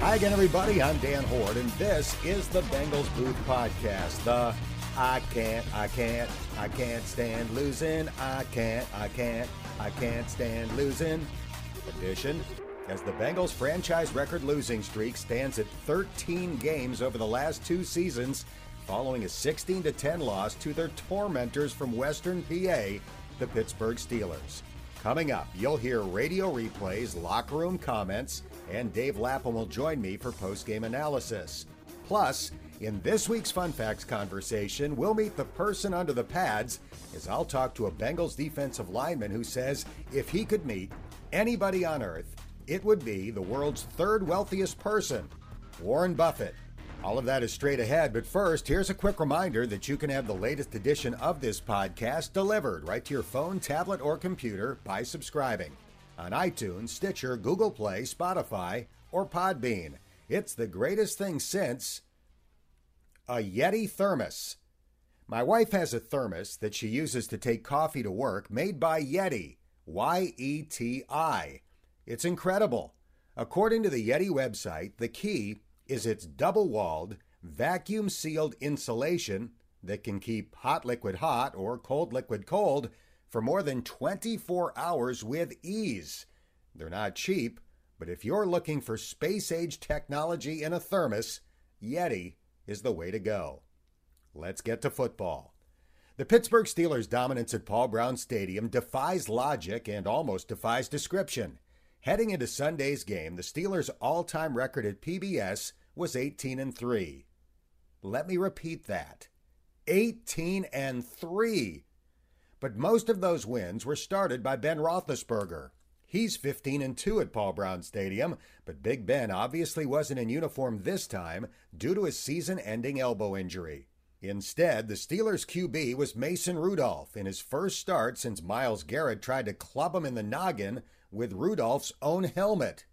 Hi again, everybody. I'm Dan Hoard, and this is the Bengals Booth Podcast. The I can't, I can't, I can't stand losing. I can't, I can't, I can't stand losing edition. As the Bengals' franchise record losing streak stands at 13 games over the last two seasons, following a 16 10 loss to their tormentors from Western PA, the Pittsburgh Steelers. Coming up, you'll hear radio replays, locker room comments, and Dave Lapham will join me for post-game analysis. Plus, in this week's Fun Facts conversation, we'll meet the person under the pads as I'll talk to a Bengals defensive lineman who says if he could meet anybody on earth, it would be the world's third wealthiest person, Warren Buffett. All of that is straight ahead, but first, here's a quick reminder that you can have the latest edition of this podcast delivered right to your phone, tablet, or computer by subscribing on iTunes, Stitcher, Google Play, Spotify, or Podbean. It's the greatest thing since a Yeti thermos. My wife has a thermos that she uses to take coffee to work made by Yeti, Y E T I. It's incredible. According to the Yeti website, the key is its double walled, vacuum sealed insulation that can keep hot liquid hot or cold liquid cold for more than 24 hours with ease. They're not cheap, but if you're looking for space age technology in a thermos, Yeti is the way to go. Let's get to football. The Pittsburgh Steelers' dominance at Paul Brown Stadium defies logic and almost defies description. Heading into Sunday's game, the Steelers' all-time record at PBS was 18 and 3. Let me repeat that. 18 and 3. But most of those wins were started by Ben Roethlisberger. He's 15 and 2 at Paul Brown Stadium, but Big Ben obviously wasn't in uniform this time due to his season-ending elbow injury. Instead, the Steelers' QB was Mason Rudolph in his first start since Myles Garrett tried to club him in the noggin with Rudolph's own helmet.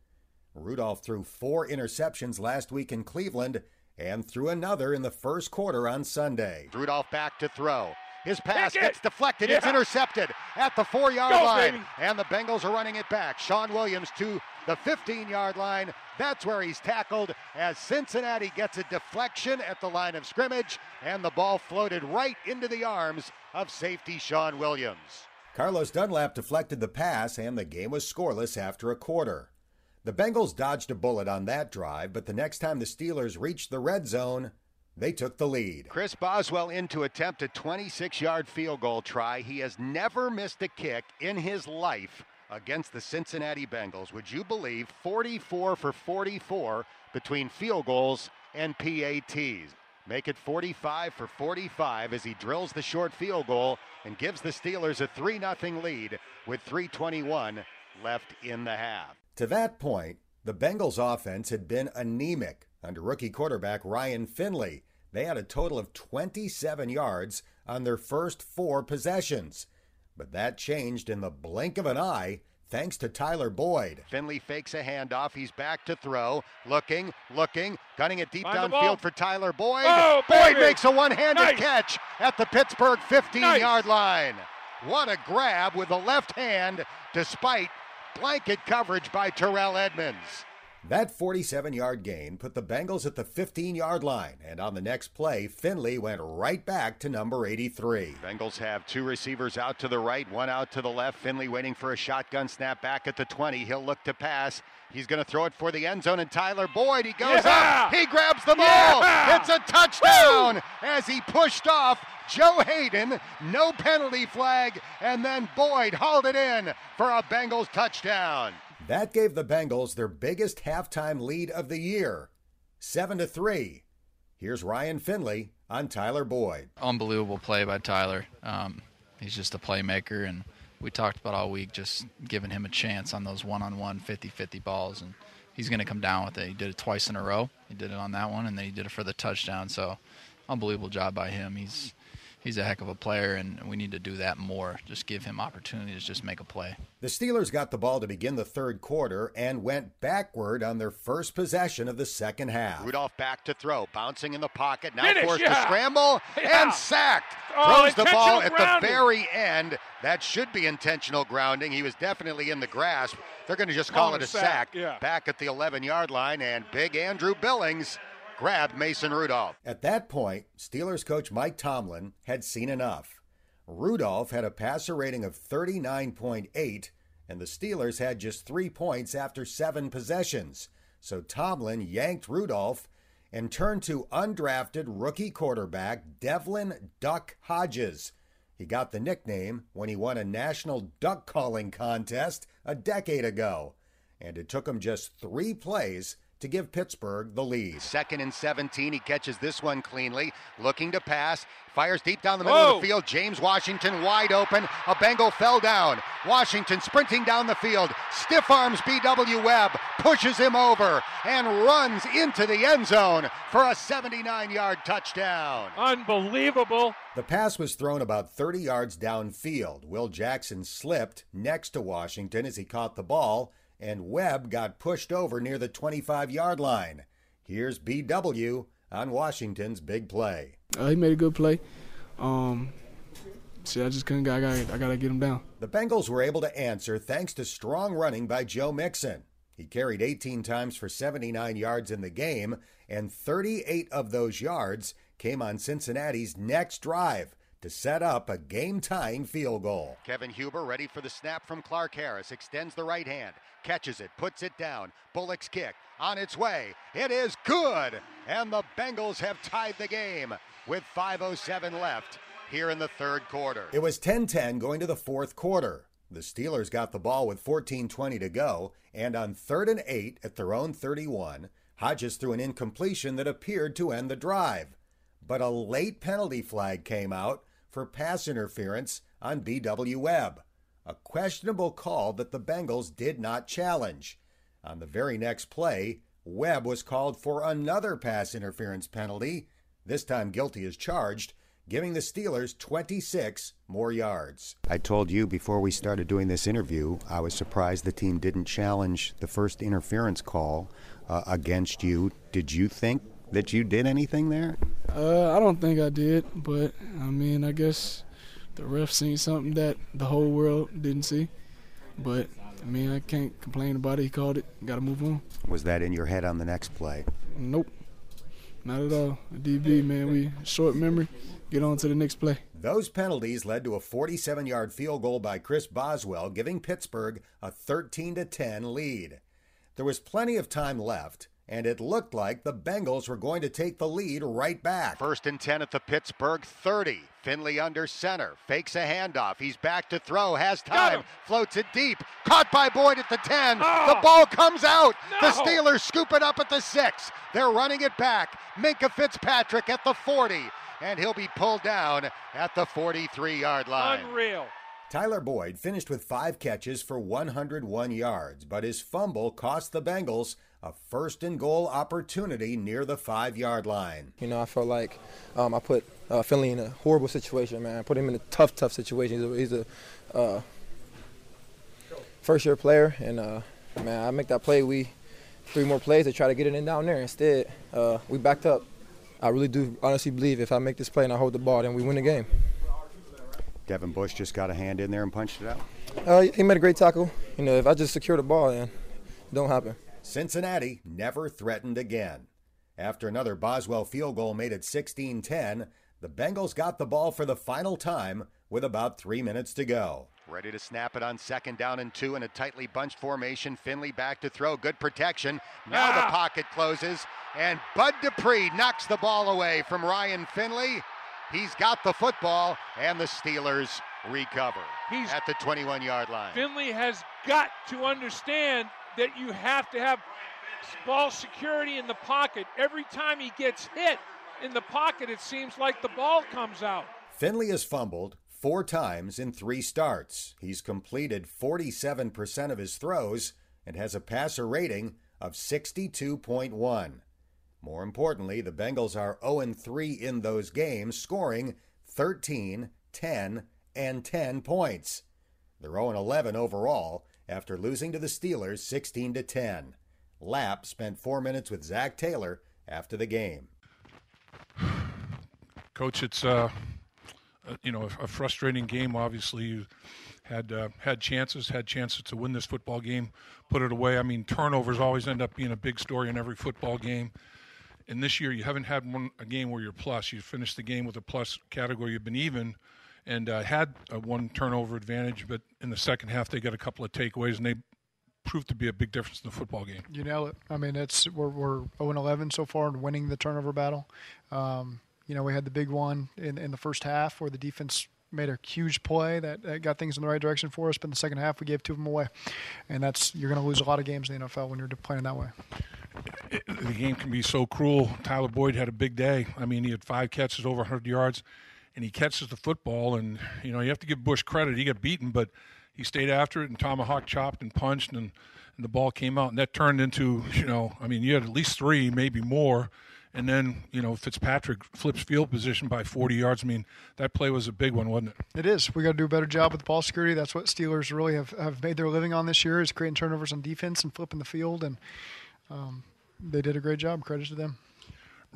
Rudolph threw four interceptions last week in Cleveland and threw another in the first quarter on Sunday. Rudolph back to throw. His pass gets deflected. Yeah. It's intercepted at the four yard Go, line. Baby. And the Bengals are running it back. Shawn Williams to the 15 yard line. That's where he's tackled as Cincinnati gets a deflection at the line of scrimmage. And the ball floated right into the arms of safety Shawn Williams. Carlos Dunlap deflected the pass, and the game was scoreless after a quarter. The Bengals dodged a bullet on that drive, but the next time the Steelers reached the red zone, they took the lead. Chris Boswell in to attempt a 26 yard field goal try. He has never missed a kick in his life against the Cincinnati Bengals. Would you believe 44 for 44 between field goals and PATs? Make it 45 for 45 as he drills the short field goal and gives the Steelers a 3 0 lead with 321 left in the half. To that point, the Bengals offense had been anemic under rookie quarterback Ryan Finley. They had a total of 27 yards on their first four possessions. But that changed in the blink of an eye thanks to Tyler Boyd. Finley fakes a handoff. He's back to throw. Looking, looking, gunning it deep Find downfield for Tyler Boyd. Oh, Boyd baby. makes a one handed nice. catch at the Pittsburgh 15 nice. yard line. What a grab with the left hand despite blanket coverage by Terrell Edmunds. That 47 yard gain put the Bengals at the 15 yard line, and on the next play, Finley went right back to number 83. Bengals have two receivers out to the right, one out to the left. Finley waiting for a shotgun snap back at the 20. He'll look to pass. He's going to throw it for the end zone, and Tyler Boyd, he goes yeah! up. He grabs the ball. Yeah! It's a touchdown Woo! as he pushed off Joe Haden, no penalty flag, and then Boyd hauled it in for a Bengals touchdown. That gave the Bengals their biggest halftime lead of the year, 7 to 3. Here's Ryan Finley on Tyler Boyd. Unbelievable play by Tyler. Um, he's just a playmaker, and we talked about all week just giving him a chance on those one on one 50 50 balls, and he's going to come down with it. He did it twice in a row. He did it on that one, and then he did it for the touchdown. So, unbelievable job by him. He's he's a heck of a player, and we need to do that more. Just give him opportunities, to just make a play. The Steelers got the ball to begin the third quarter and went backward on their first possession of the second half. Rudolph back to throw, bouncing in the pocket, now Finish, forced yeah. to scramble Yeah. and sacked. Oh, Throws the ball intentional at the very end. That should be intentional grounding. He was definitely in the grasp. They're going to just call Call it it a a sack, sack. yeah. Back at the 11 yard line, and big Andrew Billings grabbed Mason Rudolph. At that point, Steelers coach Mike Tomlin had seen enough. Rudolph had a passer rating of 39.8, and the Steelers had just three points after seven possessions. So Tomlin yanked Rudolph and turned to undrafted rookie quarterback Devlin Duck Hodges. He got the nickname when he won a national duck calling contest a decade ago, and it took him just three plays to give Pittsburgh the lead. Second and 17. He catches this one cleanly. Looking to pass. Fires deep down the middle of the field. James Washington wide open. A Bengal fell down. Washington sprinting down the field. Stiff arms B.W. Webb. Pushes him over and runs into the end zone for a 79 yard touchdown. Unbelievable. The pass was thrown about 30 yards downfield. Will Jackson slipped next to Washington as he caught the ball, and Webb got pushed over near the 25 yard line. Here's BW on Washington's big play. Uh, he made a good play. Um, see, I just couldn't. I got. I got to get him down. The Bengals were able to answer thanks to strong running by Joe Mixon. He carried 18 times for 79 yards in the game, and 38 of those yards came on Cincinnati's next drive to set up a game tying field goal. Kevin Huber ready for the snap from Clark Harris. Extends the right hand, catches it, puts it down. Bullock's kick on its way. It is good. And the Bengals have tied the game with 5.07 left here in the third quarter. It was 10 10 going to the fourth quarter. The Steelers got the ball with 14:20 to go, and on third and eight at their own 31, Hodges threw an incompletion that appeared to end the drive. But a late penalty flag came out for pass interference on BW Webb, a questionable call that the Bengals did not challenge. On the very next play, Webb was called for another pass interference penalty, this time guilty as charged, giving the Steelers 26 more yards. I told you before we started doing this interview, I was surprised the team didn't challenge the first interference call uh, against you. Did you think that you did anything there? Uh, I don't think I did, but I mean, I guess the ref seen something that the whole world didn't see. But I mean, I can't complain about it. He called it. Got to move on. Was that in your head on the next play? Nope, not at all. DB man, we short memory. Get on to the next play. Those penalties led to a 47 yard field goal by Chris Boswell, giving Pittsburgh a 13 10 lead. There was plenty of time left, and it looked like the Bengals were going to take the lead right back. First and 10 at the Pittsburgh 30. Finley under center. Fakes a handoff. He's back to throw. Has time. Floats it deep. Caught by Boyd at the 10. Oh. The ball comes out. The Steelers scoop it up at the 6. They're running it back. Minkah Fitzpatrick at the 40. And he'll be pulled down at the 43 yard line. Unreal. Tyler Boyd finished with five catches for 101 yards, but his fumble cost the Bengals a first and goal opportunity near the five yard line. You know, I felt like um, I put uh, Finley in a horrible situation, man. I put him in a tough, tough situation. He's a, he's a uh, first-year player, and uh, man, I make that play. We three more plays to try to get it in down there. Instead, uh, we backed up. I really do honestly believe if I make this play and I hold the ball, then we win the game. Devin Bush just got a hand in there and punched it out. Uh, he made a great tackle. You know, if I just secure the ball, then it don't happen. Cincinnati never threatened again. After another Boswell field goal made it 16 10, the Bengals got the ball for the final time with about three minutes to go. Ready to snap it on second down and two in a tightly bunched formation. Finley back to throw. Good protection. Now the Ah. pocket closes. And Bud Dupree knocks the ball away from Ryan Finley. He's got the football, and the Steelers recover He's- at the 21 yard line. Finley has got to understand that you have to have ball security in the pocket. Every time he gets hit in the pocket, it seems like the ball comes out. Finley has fumbled four times in three starts. He's completed 47% of his throws and has a passer rating of 62.1. More importantly, the Bengals are 0 3 in those games, scoring 13, 10, and 10 points. They're 0 11 overall after losing to the Steelers 16 to 10. Lap spent four minutes with Zac Taylor after the game. Coach, it's uh, uh, you know a, frustrating game. Obviously, you had uh, had chances, had chances to win this football game, put it away. I mean, turnovers always end up being a big story in every football game. And this year, you haven't had one a game where you're plus. You finished the game with a plus category. You've been even, and uh, had a one turnover advantage. But in the second half, they got a couple of takeaways, and they proved to be a big difference in the football game. You nail it. I mean, it's we're we're 0 11 so far in winning the turnover battle. Um, you know, we had the big one in, in the first half where the defense made a huge play that, that, got things in the right direction for us. But in the second half, we gave two of them away, and that's you're going to lose a lot of games in the NFL when you're playing that way. the game can be so cruel. Tyler Boyd had a big day. I mean, he had five catches over 100 yards, and he catches the football. And you know, you have to give Bush credit. He got beaten, but he stayed after it and tomahawk chopped and punched, and, and the ball came out, and that turned into you know, I mean, you had at least three, maybe more and then, you know, Fitzpatrick flips field position by 40 yards. I mean, that play was a big one, wasn't it? It is. We got to do a better job with ball security. That's what Steelers really have, have made their living on this year is creating turnovers on defense and flipping the field. And um, they did a great job. Credit to them.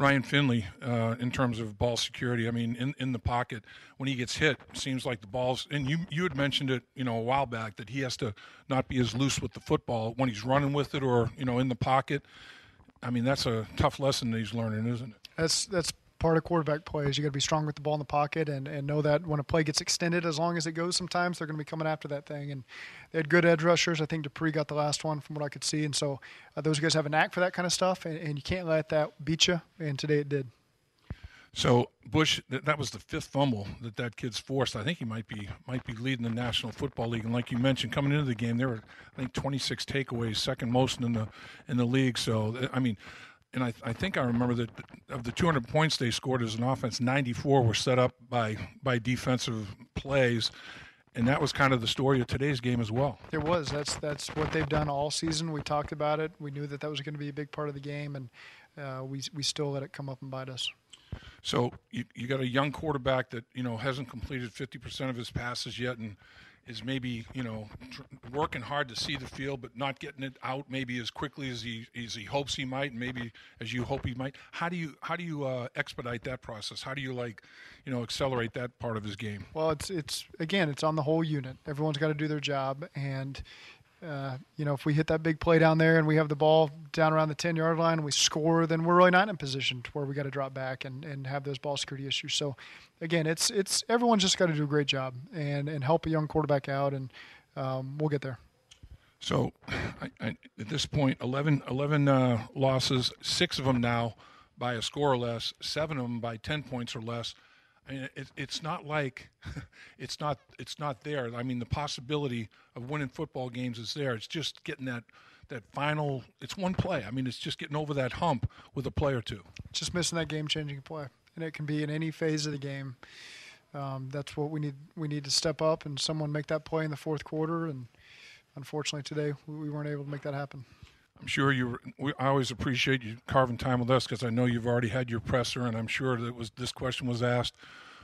Ryan Finley, uh, in terms of ball security, I mean, in, in the pocket, when he gets hit, seems like the ball's, and you, you had mentioned it, you know, a while back that he has to not be as loose with the football when he's running with it or, you know, in the pocket. I mean, that's a tough lesson that he's learning, isn't it? That's that's part of quarterback plays. You got to be strong with the ball in the pocket and, and know that when a play gets extended, as long as it goes, sometimes they're going to be coming after that thing. And they had good edge rushers. I think Dupree got the last one from what I could see. And so uh, those guys have a knack for that kind of stuff, and, and you can't let that beat you. And today it did. So Bush, that was the fifth fumble that that kid's forced. I think he might be might be leading the National Football League. And like you mentioned, coming into the game, there were I think 26 takeaways, second most in the in the league. So I mean, and I, I think I remember that of the 200 points they scored as an offense, 94 were set up by by defensive plays, and that was kind of the story of today's game as well. It was. That's that's what they've done all season. We talked about it. We knew that that was going to be a big part of the game, and uh, we we still let it come up and bite us. So you you got a young quarterback that you know hasn't completed 50% of his passes yet, and is maybe you know tr- working hard to see the field, but not getting it out maybe as quickly as he as he hopes he might, maybe as you hope he might. How do you how do you uh, expedite that process? How do you like you know accelerate that part of his game? Well, it's it's again it's on the whole unit. Everyone's got to do their job, and uh, you know, if we hit that big play down there and we have the ball down around the 10 yard line and we score, then we're really not in a position to where we got to drop back and, and have those ball security issues. So, again, it's it's everyone's just got to do a great job and, and help a young quarterback out, and um, we'll get there. So, I, I, at this point, 11, 11 uh, losses, six of them now by a score or less, seven of them by 10 points or less. I mean, it, it's not like it's not it's not there. I mean, the possibility of winning football games is there. It's just getting that that final. It's one play. I mean, it's just getting over that hump with a play or two. Just missing that game-changing play, and it can be in any phase of the game. Um, that's what we need. We need to step up and someone make that play in the fourth quarter. And unfortunately, today we weren't able to make that happen. I'm sure you. We, I always appreciate you carving time with us because I know you've already had your presser, and I'm sure that was this question was asked.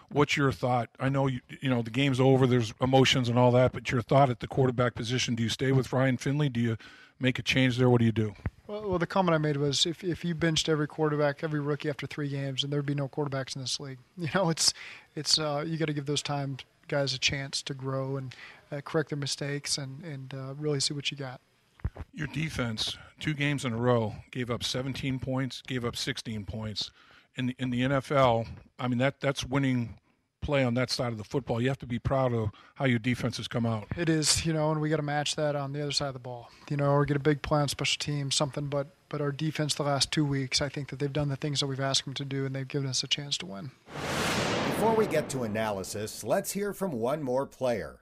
What's your thought? I know you. You know the game's over. There's emotions and all that, but your thought at the quarterback position. Do you stay with Ryan Finley? Do you make a change there? What do you do? Well, well, the comment I made was if if you benched every quarterback, every rookie after three games, and there'd be no quarterbacks in this league. You know, it's it's uh, you got to give those time guys a chance to grow and uh, correct their mistakes and and uh, really see what you got. Your defense, two games in a row, gave up 17 points, gave up 16 points. In the in the NFL, I mean that that's winning play on that side of the football. You have to be proud of how your defense has come out. It is, you know, and we got to match that on the other side of the ball. You know, or get a big play on special teams, something. But but our defense the last two weeks, I think that they've done the things that we've asked them to do, and they've given us a chance to win. Before we get to analysis, let's hear from one more player.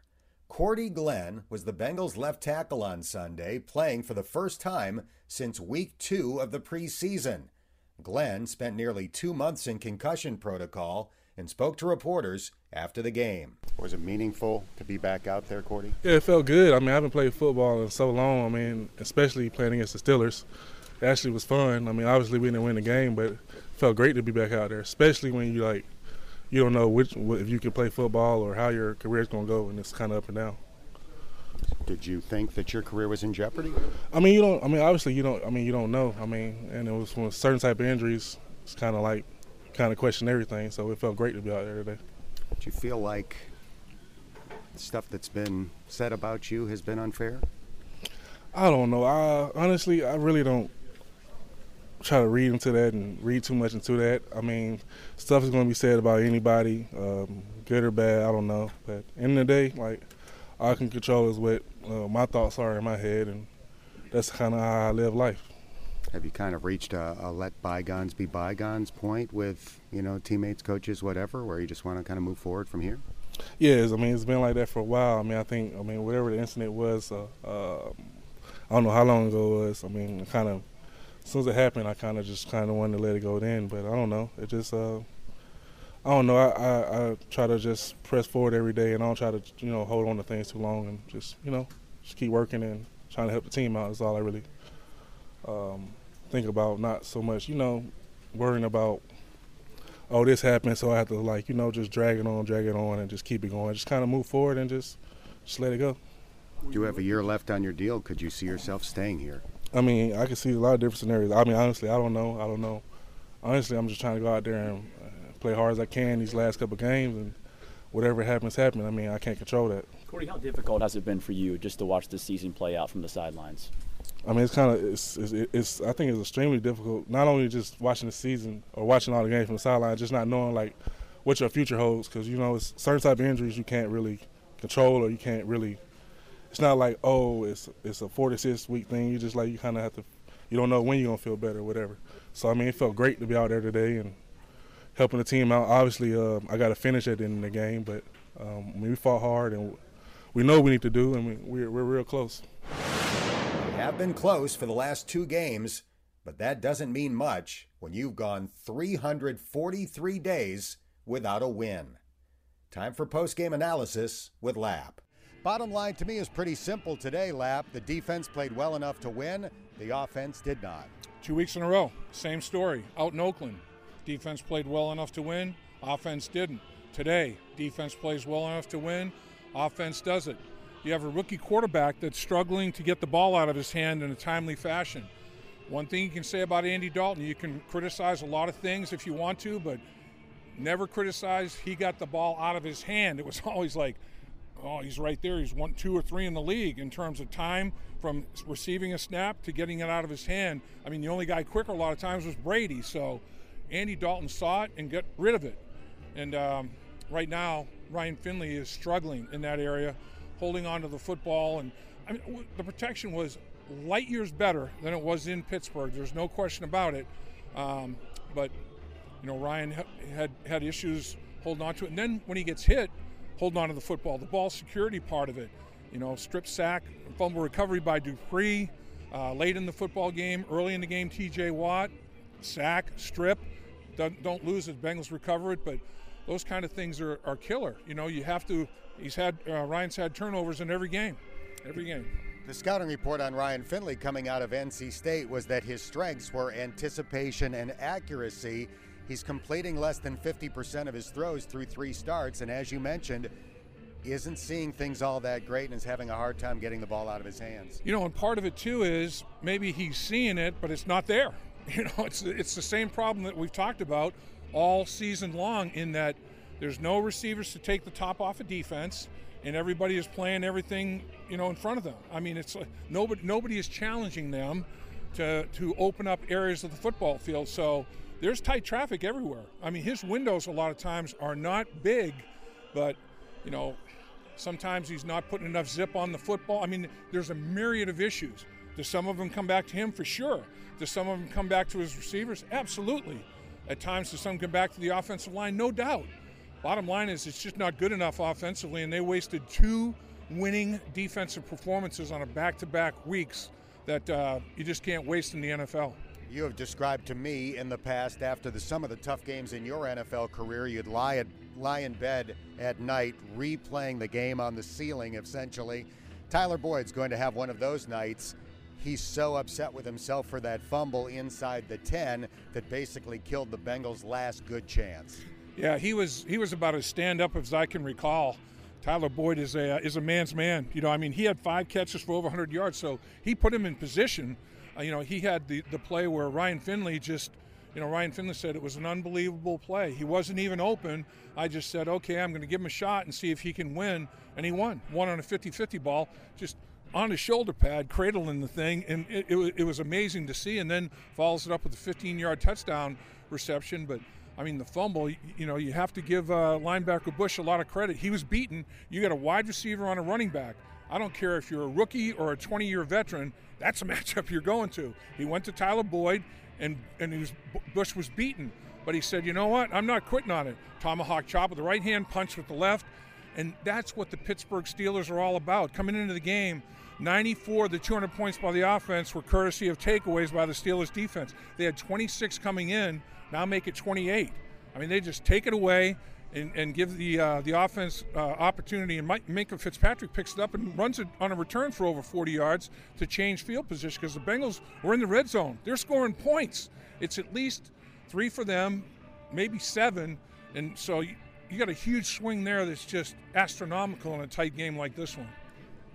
Cordy Glenn was the Bengals' left tackle on Sunday, playing for the first time since week two of the preseason. Glenn spent nearly two months in concussion protocol and spoke to reporters after the game. Was it meaningful to be back out there, Cordy? Yeah, it felt good. I mean, I haven't played football in so long. I mean, especially playing against the Steelers. It actually was fun. I mean, obviously we didn't win the game, but it felt great to be back out there, especially when you like you don't know which if you can play football or how your career is going to go, and it's kind of up and down. Did you think that your career was in jeopardy? I mean, you don't. I mean, obviously, you don't. I mean, you don't know. I mean, and it was when certain type of injuries. It's kind of like, kind of question everything. So it felt great to be out there today. Do you feel like stuff that's been said about you has been unfair? I don't know. I honestly, I really don't try to read into that and read too much into that. I mean, stuff is going to be said about anybody, um, good or bad. I don't know. But end of the day, like all I can control is what uh, my thoughts are in my head, and that's kind of how I live life. Have you kind of reached a, a, let bygones be bygones point with you know teammates, coaches, whatever, where you just want to kind of move forward from here? Yes, I mean it's been like that for a while. I mean I think I mean whatever the incident was, uh, uh, I don't know how long ago it was. I mean kind of as soon as it happened, I kind of just kind of wanted to let it go then. But I don't know. It just uh, I don't know. I, I, I try to just press forward every day, and I don't try to you know hold on to things too long, and just you know just keep working and trying to help the team out. Is all I really um, think about. Not so much you know worrying about oh this happened, so I have to like you know just drag it on, drag it on, and just keep it going. Just kind of move forward and just just let it go. Do you have a year left on your deal? Could you see yourself staying here? I mean, I can see a lot of different scenarios. I mean, honestly, I don't know. I don't know. Honestly, I'm just trying to go out there and uh, play hard as I can these last couple games, and whatever happens, happens. I mean, I can't control that. Cordy, how difficult has it been for you just to watch the season play out from the sidelines? I mean, it's kind of it's, it's, it's I think it's extremely difficult. Not only just watching the season or watching all the games from the sideline, just not knowing like what your future holds, because you know it's certain type of injuries you can't really control or you can't really. It's not like oh it's it's a four to six week thing. You just like you kind of have to. You don't know when you're gonna feel better or whatever. So I mean, it felt great to be out there today and helping the team out. Obviously, uh, I got to finish at the end of the game, but um, we fought hard and we know we need to do, and we, we're, we're real close. We have been close for the last two games, but that doesn't mean much when you've gone 343 days without a win. Time for post-game analysis with Lap. Bottom line to me is pretty simple today, Lap. The defense played well enough to win. The offense did not. Two weeks in a row, same story. Out in Oakland, Defense played well enough to win, offense didn't. Today, defense plays well enough to win, offense does it. You have a rookie quarterback that's struggling to get the ball out of his hand in a timely fashion. One thing you can say about Andy Dalton, you can criticize a lot of things if you want to, but never criticize he got the ball out of his hand. It was always like, oh, he's right there. He's one, two, or three in the league in terms of time from receiving a snap to getting it out of his hand. I mean, the only guy quicker a lot of times was Brady. So Andy Dalton saw it and got rid of it. And um, right now, Ryan Finley is struggling in that area, holding on to the football. And I mean, the protection was light years better than it was in Pittsburgh. There's no question about it. Um, but you know, Ryan had had issues holding on to it. And then when he gets hit, holding on to the football, the ball security part of it. You know, strip sack, fumble recovery by Dupree. Uh, late in the football game, early in the game, T.J. Watt, sack, strip don't, don't lose it. Bengals recover it, but those kind of things are, are killer. You know, you have to. He's had uh, Ryan's had turnovers in every game, every game. The scouting report on Ryan Finley coming out of NC State was that his strengths were anticipation and accuracy. He's completing less than 50% of his throws through three starts, and as you mentioned, isn't seeing things all that great and is having a hard time getting the ball out of his hands. You know, and part of it too is maybe he's seeing it, but it's not there. You know, it's it's the same problem that we've talked about all season long. In that there's no receivers to take the top off of defense, and everybody is playing everything you know in front of them. I mean, it's nobody nobody is challenging them to to open up areas of the football field. So there's tight traffic everywhere. I mean, his windows a lot of times are not big, but you know, sometimes he's not putting enough zip on the football. I mean, there's a myriad of issues. Does some of them come back to him? For sure. Does some of them come back to his receivers? Absolutely. At times, does some come back to the offensive line? No doubt. Bottom line is, it's just not good enough offensively, and they wasted two winning defensive performances on a back to back weeks that uh, you just can't waste in the NFL. You have described to me in the past, after the, some of the tough games in your NFL career, you'd lie, lie in bed at night replaying the game on the ceiling, essentially. Tyler Boyd's going to have one of those nights he's so upset with himself for that fumble inside the 10 that basically killed the Bengals' last good chance. Yeah, he was he was about as stand up as I can recall. Tyler Boyd is a is a man's man. You know, I mean, he had five catches for over 100 yards, so he put him in position. Uh, you know, he had the the play where Ryan Finley just, you know, Ryan Finley said it was an unbelievable play. He wasn't even open. I just said, okay, I'm going to give him a shot and see if he can win, and he won. One on a 50-50 ball, just on his shoulder pad, cradling the thing, and it, it, it was amazing to see. And then follows it up with a 15-yard touchdown reception, but I mean, the fumble, you know, you have to give uh, linebacker Bush a lot of credit. He was beaten. You got a wide receiver on a running back. I don't care if you're a rookie or a 20 year veteran, that's a matchup you're going to. He went to Tyler Boyd, and, and was, Bush was beaten. But he said, you know what? I'm not quitting on it. Tomahawk chop with the right hand, punch with the left. And that's what the Pittsburgh Steelers are all about. Coming into the game, 94 of the 200 points by the offense were courtesy of takeaways by the Steelers defense. They had 26 coming in now make it 28. I mean, they just take it away and, and give the uh, the offense uh, opportunity. And Mike, Minkah Fitzpatrick picks it up and runs it on a return for over 40 yards to change field position because the Bengals were in the red zone. They're scoring points. It's at least three for them, maybe seven. And so you, you got a huge swing there that's just astronomical in a tight game like this one.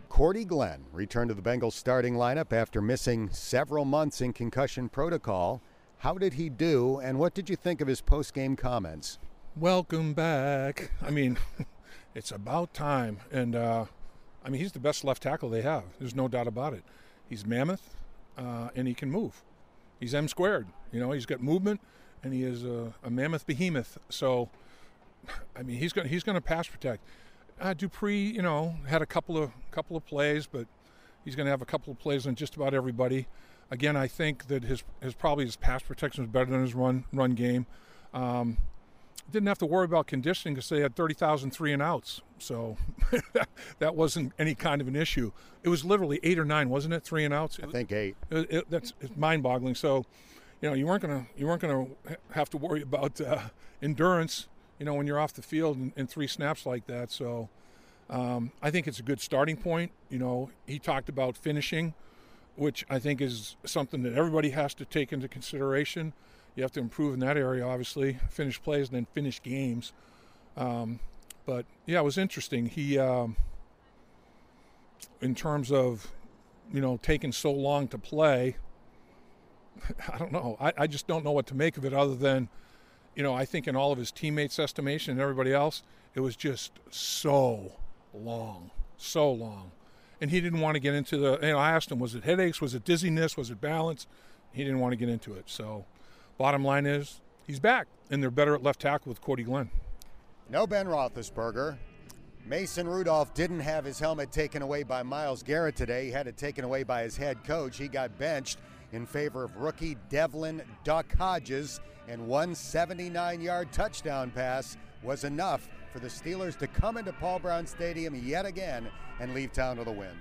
Cordy Glenn returned to the Bengals starting lineup after missing several months in concussion protocol. How did he do, and what did you think of his post game comments? Welcome back. I mean, it's about time. And uh, I mean, he's the best left tackle they have. There's no doubt about it. He's mammoth, uh, and he can move. He's M squared. You know, he's got movement, and he is a, a mammoth behemoth. So, I mean, he's going he's going to pass protect. Uh, Dupree, you know, had a couple of couple of plays, but he's going to have a couple of plays on just about everybody. Again, I think that his his probably his pass protection is better than his run run game. Um, didn't have to worry about conditioning because they had 30,000 three and outs. So that wasn't any kind of an issue. It was literally eight or nine, wasn't it? Three and outs. I think eight. It, it, that's mind-boggling. So, you know, you weren't gonna you weren't gonna have to worry about uh, endurance. You know, when you're off the field in, in three snaps like that. So, um, I think it's a good starting point. You know, he talked about finishing which I think is something that everybody has to take into consideration. You have to improve in that area, obviously, finish plays and then finish games. Um, but yeah, it was interesting. He, um, in terms of, you know, taking so long to play, I don't know. I, I just don't know what to make of it other than, you know, I think in all of his teammates' estimation and everybody else, it was just so long, so long and he didn't want to get into the. You know, I asked him, was it headaches? Was it dizziness? Was it balance? He didn't want to get into it. So, bottom line is, he's back, and they're better at left tackle with Cordy Glenn. No Ben Roethlisberger. Mason Rudolph didn't have his helmet taken away by Myles Garrett today. He had it taken away by his head coach. He got benched in favor of rookie Devlin Duck Hodges, and one 79 yard touchdown pass was enough for the Steelers to come into Paul Brown Stadium yet again and leave town with a win.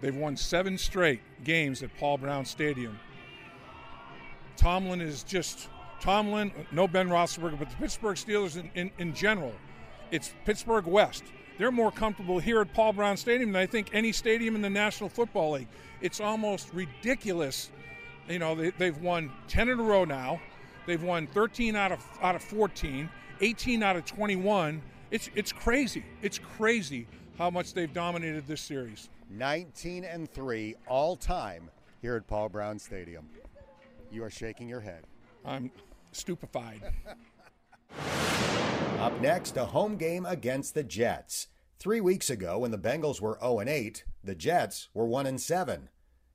They've won seven straight games at Paul Brown Stadium. Tomlin is just Tomlin, no Ben Roethlisberger, but the Pittsburgh Steelers in, in, in general. It's Pittsburgh West. They're more comfortable here at Paul Brown Stadium than I think any stadium in the National Football League. It's almost ridiculous. You know, they, they've won 10 in a row now. They've won 13 out of out of 14. 18 out of 21. It's it's crazy. It's crazy how much they've dominated this series. 19 and 3 all time here at Paul Brown Stadium. You are shaking your head. I'm stupefied. Up next, a home game against the Jets. 3 weeks ago when the Bengals were 0 and 8, the Jets were 1 and 7.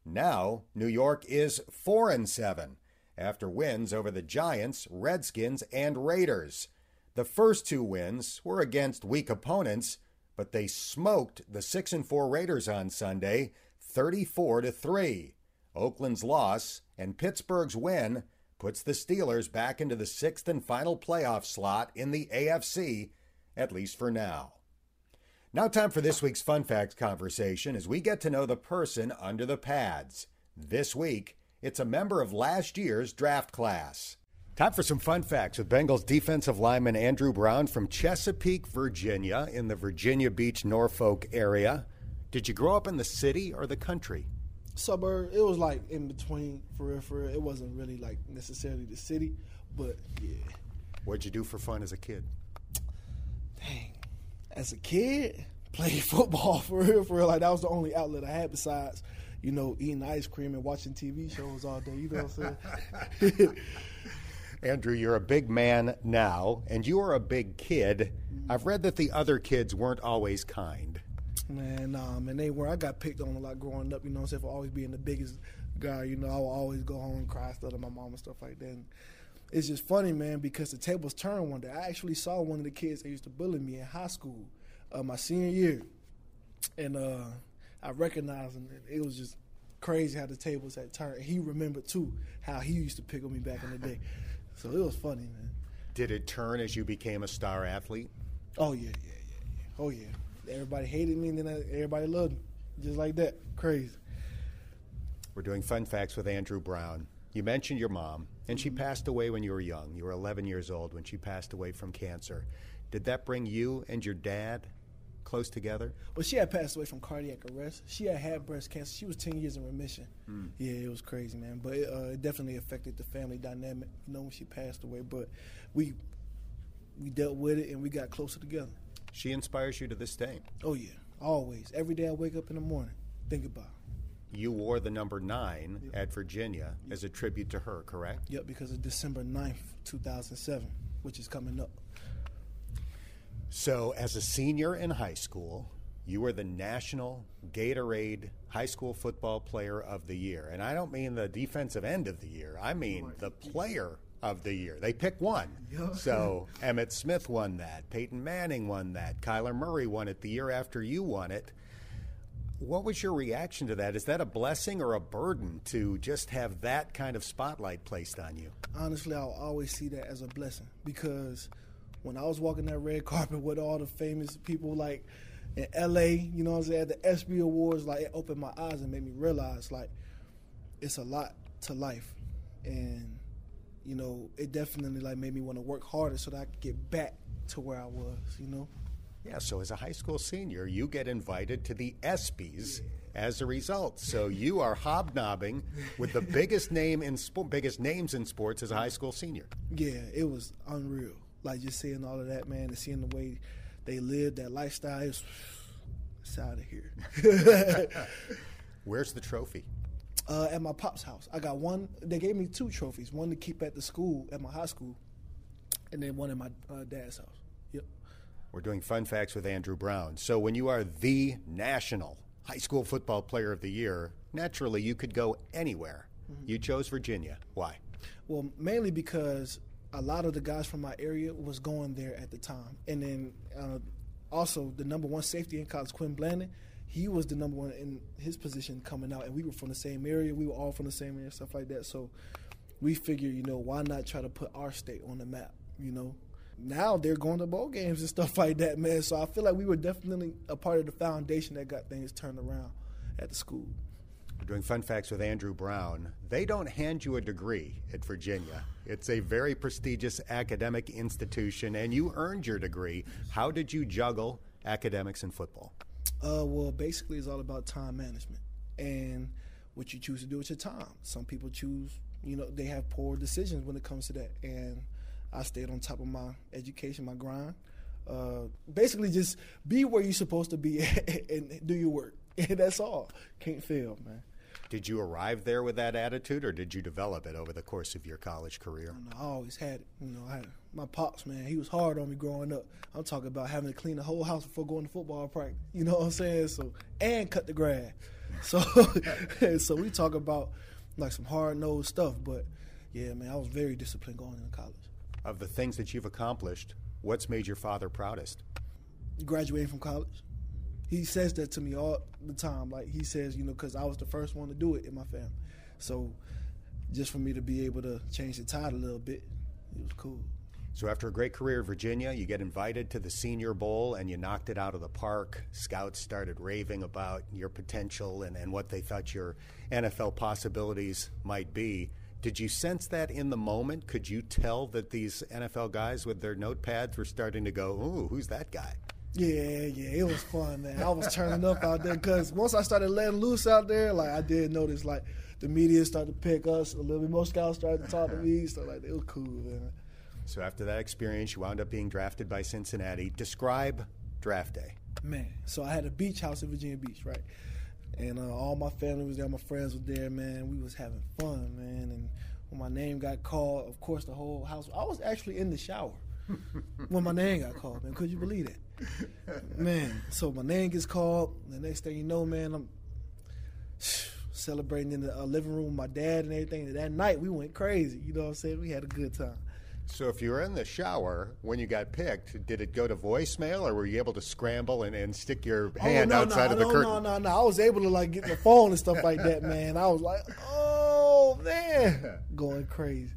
Now, New York is 4 and 7 after wins over the Giants, Redskins, and Raiders. The first two wins were against weak opponents, but they smoked the 6 and 4 Raiders on Sunday, 34 to 3. Oakland's loss and Pittsburgh's win puts the Steelers back into the 6th and final playoff slot in the AFC, at least for now. Now, time for this week's Fun Facts conversation as we get to know the person under the pads. This week, it's a member of last year's draft class. Time for some fun facts with Bengals defensive lineman Andrew Brown from Chesapeake, Virginia, in the Virginia Beach, Norfolk area. Did you grow up in the city or the country? Suburb. It was like in between, for real, for real. It wasn't really like necessarily the city, but yeah. What'd you do for fun as a kid? Dang. As a kid, played football for real, for real. Like that was the only outlet I had besides, you know, eating ice cream and watching TV shows all day. You know what I'm saying? Andrew, you're a big man now, and you are a big kid. Mm-hmm. I've read that the other kids weren't always kind. Man, nah, man, they were. I got picked on a lot growing up. You know, what I'm saying for always being the biggest guy. You know, I would always go home and cry stuff to my mom and stuff like that. And it's just funny, man, because the tables turned one day. I actually saw one of the kids that used to bully me in high school, uh, my senior year, and uh, I recognized him. And it was just crazy how the tables had turned. He remembered too how he used to pick on me back in the day. So it was funny, man. Did it turn as you became a star athlete? Oh yeah, yeah, yeah, yeah. Oh yeah. Everybody hated me, and then everybody loved me, just like that. Crazy. We're doing fun facts with Andrew Brown. You mentioned your mom, and she passed away when you were young. You were 11 years old when she passed away from cancer. Did that bring you and your dad close together? Well, she had passed away from cardiac arrest. She had had breast cancer. She was 10 years in remission. Mm. Yeah, it was crazy, man. But it, uh, it, definitely affected the family dynamic, you know, when she passed away. But we we dealt with it and we got closer together. She inspires you to this day. Oh yeah, always. Every day I wake up in the morning, think about. It. You wore the number nine yep. at Virginia yep. as a tribute to her, correct? Yep, because of December 9th, 2007, which is coming up. So, as a senior in high school, you were the National Gatorade High School Football Player of the Year. And I don't mean the defensive end of the year, I mean the player of the year. They pick one. So Emmitt Smith won that. Peyton Manning won that. Kyler Murray won it the year after you won it. What was your reaction to that? Is that a blessing or a burden to just have that kind of spotlight placed on you? Honestly, I'll always see that as a blessing because when I was walking that red carpet with all the famous people like in LA, you know what I'm saying, at the ESPY Awards, like it opened my eyes and made me realize like it's a lot to life. And you know, it definitely like made me want to work harder so that I could get back to where I was, you know. Yeah, so as a high school senior, you get invited to the ESPYS yeah. as a result. So you are hobnobbing with the biggest name in sport, biggest names in sports as a high school senior. Yeah, it was unreal. Like just seeing all of that, man, and seeing the way they lived that lifestyle. It's, it's out of here. Where's the trophy? Uh, at my pop's house. I got one. They gave me two trophies. One to keep at the school at my high school, and then one at my uh, dad's house. Yep. We're doing fun facts with Andrew Brown. So when you are the national high school football player of the year, naturally you could go anywhere. Mm-hmm. You chose Virginia. Why? Well, mainly because a lot of the guys from my area was going there at the time, and then uh, also the number one safety in college, Quin Blanding he was the number one in his position coming out, and we were from the same area. We were all from the same area, stuff like that. So we figured, you know, why not try to put our state on the map? You know, now they're going to bowl games and stuff like that, man. So I feel like we were definitely a part of the foundation that got things turned around at the school. Doing fun facts with Andrew Brown. They don't hand you a degree at Virginia. It's a very prestigious academic institution, and you earned your degree. How did you juggle academics and football? Uh, well, basically, it's all about time management and what you choose to do with your time. Some people choose, you know, they have poor decisions when it comes to that. And I stayed on top of my education, my grind. Uh, basically, just be where you're supposed to be and do your work. That's all. Can't fail, man. Did you arrive there with that attitude, or did you develop it over the course of your college career? I, I always had it. You know, I had my pops, man. He was hard on me growing up. I'm talking about having to clean the whole house before going to football practice. You know what I'm saying? So and cut the grass. So, so we talk about like some hard nosed stuff. But yeah, man, I was very disciplined going into college. Of the things that you've accomplished, what's made your father proudest? Graduating from college he says that to me all the time. Like he says, you know, because I was the first one to do it in my family. So just for me to be able to change the tide a little bit, it was cool. So after a great career in Virginia, you get invited to the Senior Bowl and you knocked it out of the park. Scouts started raving about your potential and, and what they thought your NFL possibilities might be. Did you sense that in the moment? Could you tell that these NFL guys with their notepads were starting to go, ooh, who's that guy? Yeah, yeah, it was fun, man. I was turning up out there because once I started letting loose out there, like I did notice, like the media started to pick us a little bit. More scouts started to talk to me, so like it was cool, man. So after that experience, you wound up being drafted by Cincinnati. Describe draft day. Man, so I had a beach house in Virginia Beach, right? And uh, all my family was there, my friends were there, man. We was having fun, man. And when my name got called, of course, the whole house. I was actually in the shower when my name got called, man. Could you believe that? Man, so my name gets called. The next thing you know, man, I'm celebrating in the uh, living room with my dad and everything. And that night, we went crazy. You know what I'm saying? We had a good time. So if you were in the shower when you got picked, did it go to voicemail or were you able to scramble and, and stick your hand oh, no, outside no, of the no, curtain? No, no, no. I was able to like get the phone and stuff like that, man. I was like, oh man, going crazy.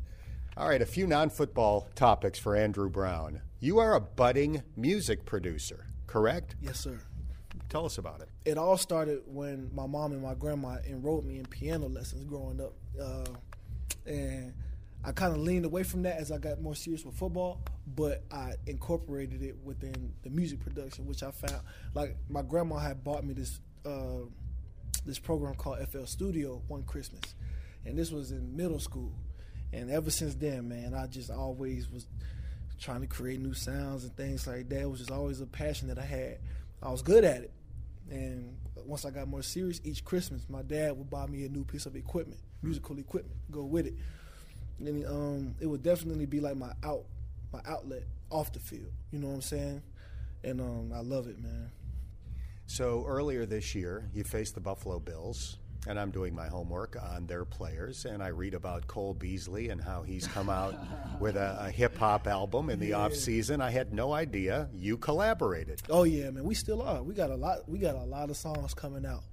All right, a few non-football topics for Andrew Brown. You are a budding music producer, correct? Yes, sir. Tell us about it. It all started when my mom and my grandma enrolled me in piano lessons growing up, uh, and I kind of leaned away from that as I got more serious with football, but I incorporated it within the music production, which I found like my grandma had bought me this uh, this program called FL Studio one Christmas, and this was in middle school, and ever since then, man, I just always was trying to create new sounds and things like that. Was just always a passion that I had. I was good at it, and once I got more serious, each Christmas, my dad would buy me a new piece of equipment, musical equipment, go with it and um, it would definitely be like my out, my outlet off the field. You know what I'm saying? And um, I love it, man. So earlier this year, you faced the Buffalo Bills, and I'm doing my homework on their players, and I read about Cole Beasley and how he's come out with a, a hip hop album in the Yeah. off season. I had no idea you collaborated. Oh yeah, man. We still are. We got a lot. We got a lot of songs coming out,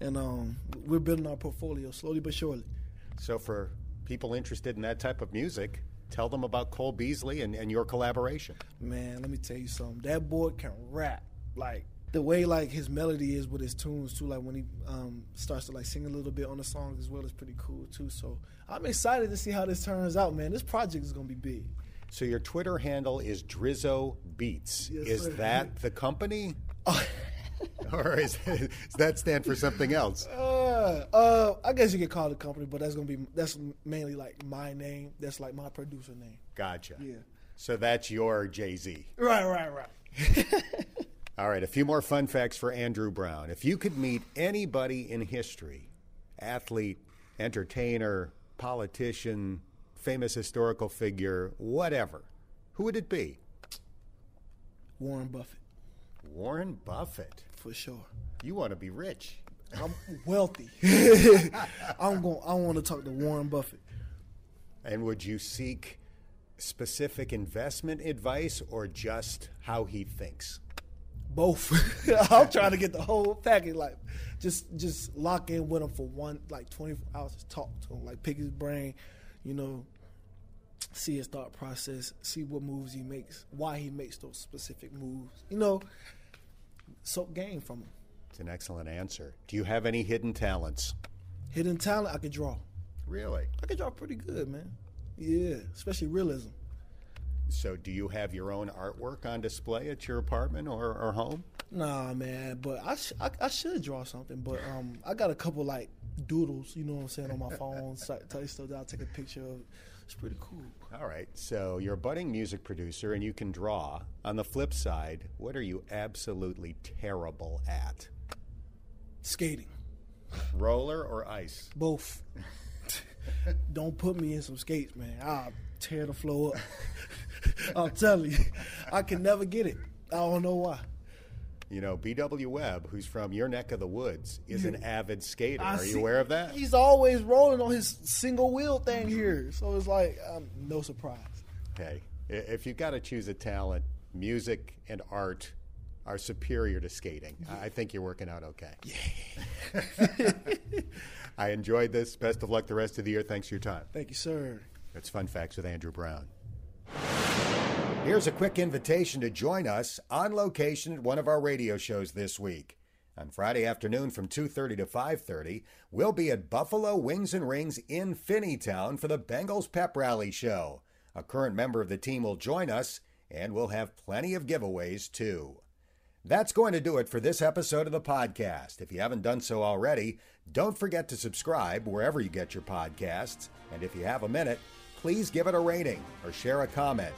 and um, we're building our portfolio slowly but surely. So for people interested in that type of music, tell them about Cole Beasley and, and your collaboration. Man, let me tell you something. That boy can rap. Like the way like his melody is with his tunes too. Like when he um, starts to like sing a little bit on the songs as well is pretty cool too. So I'm excited to see how this turns out, man. This project is gonna be big. So your Twitter handle is Drizzo Beats. Yes, is sir. that the company? or is, does that stand for something else? Uh, uh, I guess you could call it a company, but that's gonna be that's mainly like my name. That's like my producer name. Gotcha. Yeah. So that's your Jay Z. Right, right, right. All right, a few more fun facts for Andrew Brown. If you could meet anybody in history, athlete, entertainer, politician, famous historical figure, whatever, who would it be? Warren Buffett, Warren Buffett. for sure. You want to be rich. I'm wealthy. I'm going. I want to talk to Warren Buffett. And would you seek specific investment advice or just how he thinks? Both. I'm trying to get the whole package. Like, just just lock in with him for one like 24 hours. Just talk to him. Like, pick his brain. You know, see his thought process. See what moves he makes. Why he makes those specific moves. You know, soak game from him. It's an excellent answer. Do you have any hidden talents? Hidden talent. I could draw. Really? I could draw pretty good, man. Yeah, especially realism. So, do you have your own artwork on display at your apartment or, or home? Nah, man, but I, sh- I I should draw something, but um, I got a couple like doodles, you know what I'm saying, on my phone. you stuff that I'll take a picture of. It's pretty cool. All right. So, you're a budding music producer and you can draw. On the flip side, what are you absolutely terrible at? Skating, Roller or ice? both. Don't put me in some skates, man. I'll tear the floor up. I'm telling you, I can never get it. I don't know why. You know, B.W. Webb, who's from your neck of the woods, is an avid skater. I Are see- you aware of that? He's always rolling on his single wheel thing here, so it's like um, no surprise. Hey, if you've got to choose a talent, music and art are superior to skating. I I think you're working out okay. Yeah. I enjoyed this. Best of luck the rest of the year. Thanks for your time. Thank you, sir. That's Fun Facts with Andrew Brown. Here's a quick invitation to join us on location at one of our radio shows this week. On Friday afternoon from 2:30 to 5:30, we'll be at Buffalo Wings and Rings in Finneytown for the Bengals Pep Rally show. A current member of the team will join us, and we'll have plenty of giveaways too. That's going to do it for this episode of the podcast. If you haven't done so already, don't forget to subscribe wherever you get your podcasts. And if you have a minute, please give it a rating or share a comment.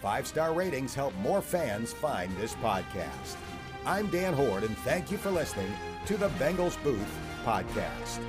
Five star ratings help more fans find this podcast. I'm Dan Hoard, and thank you for listening to the Bengals Booth Podcast.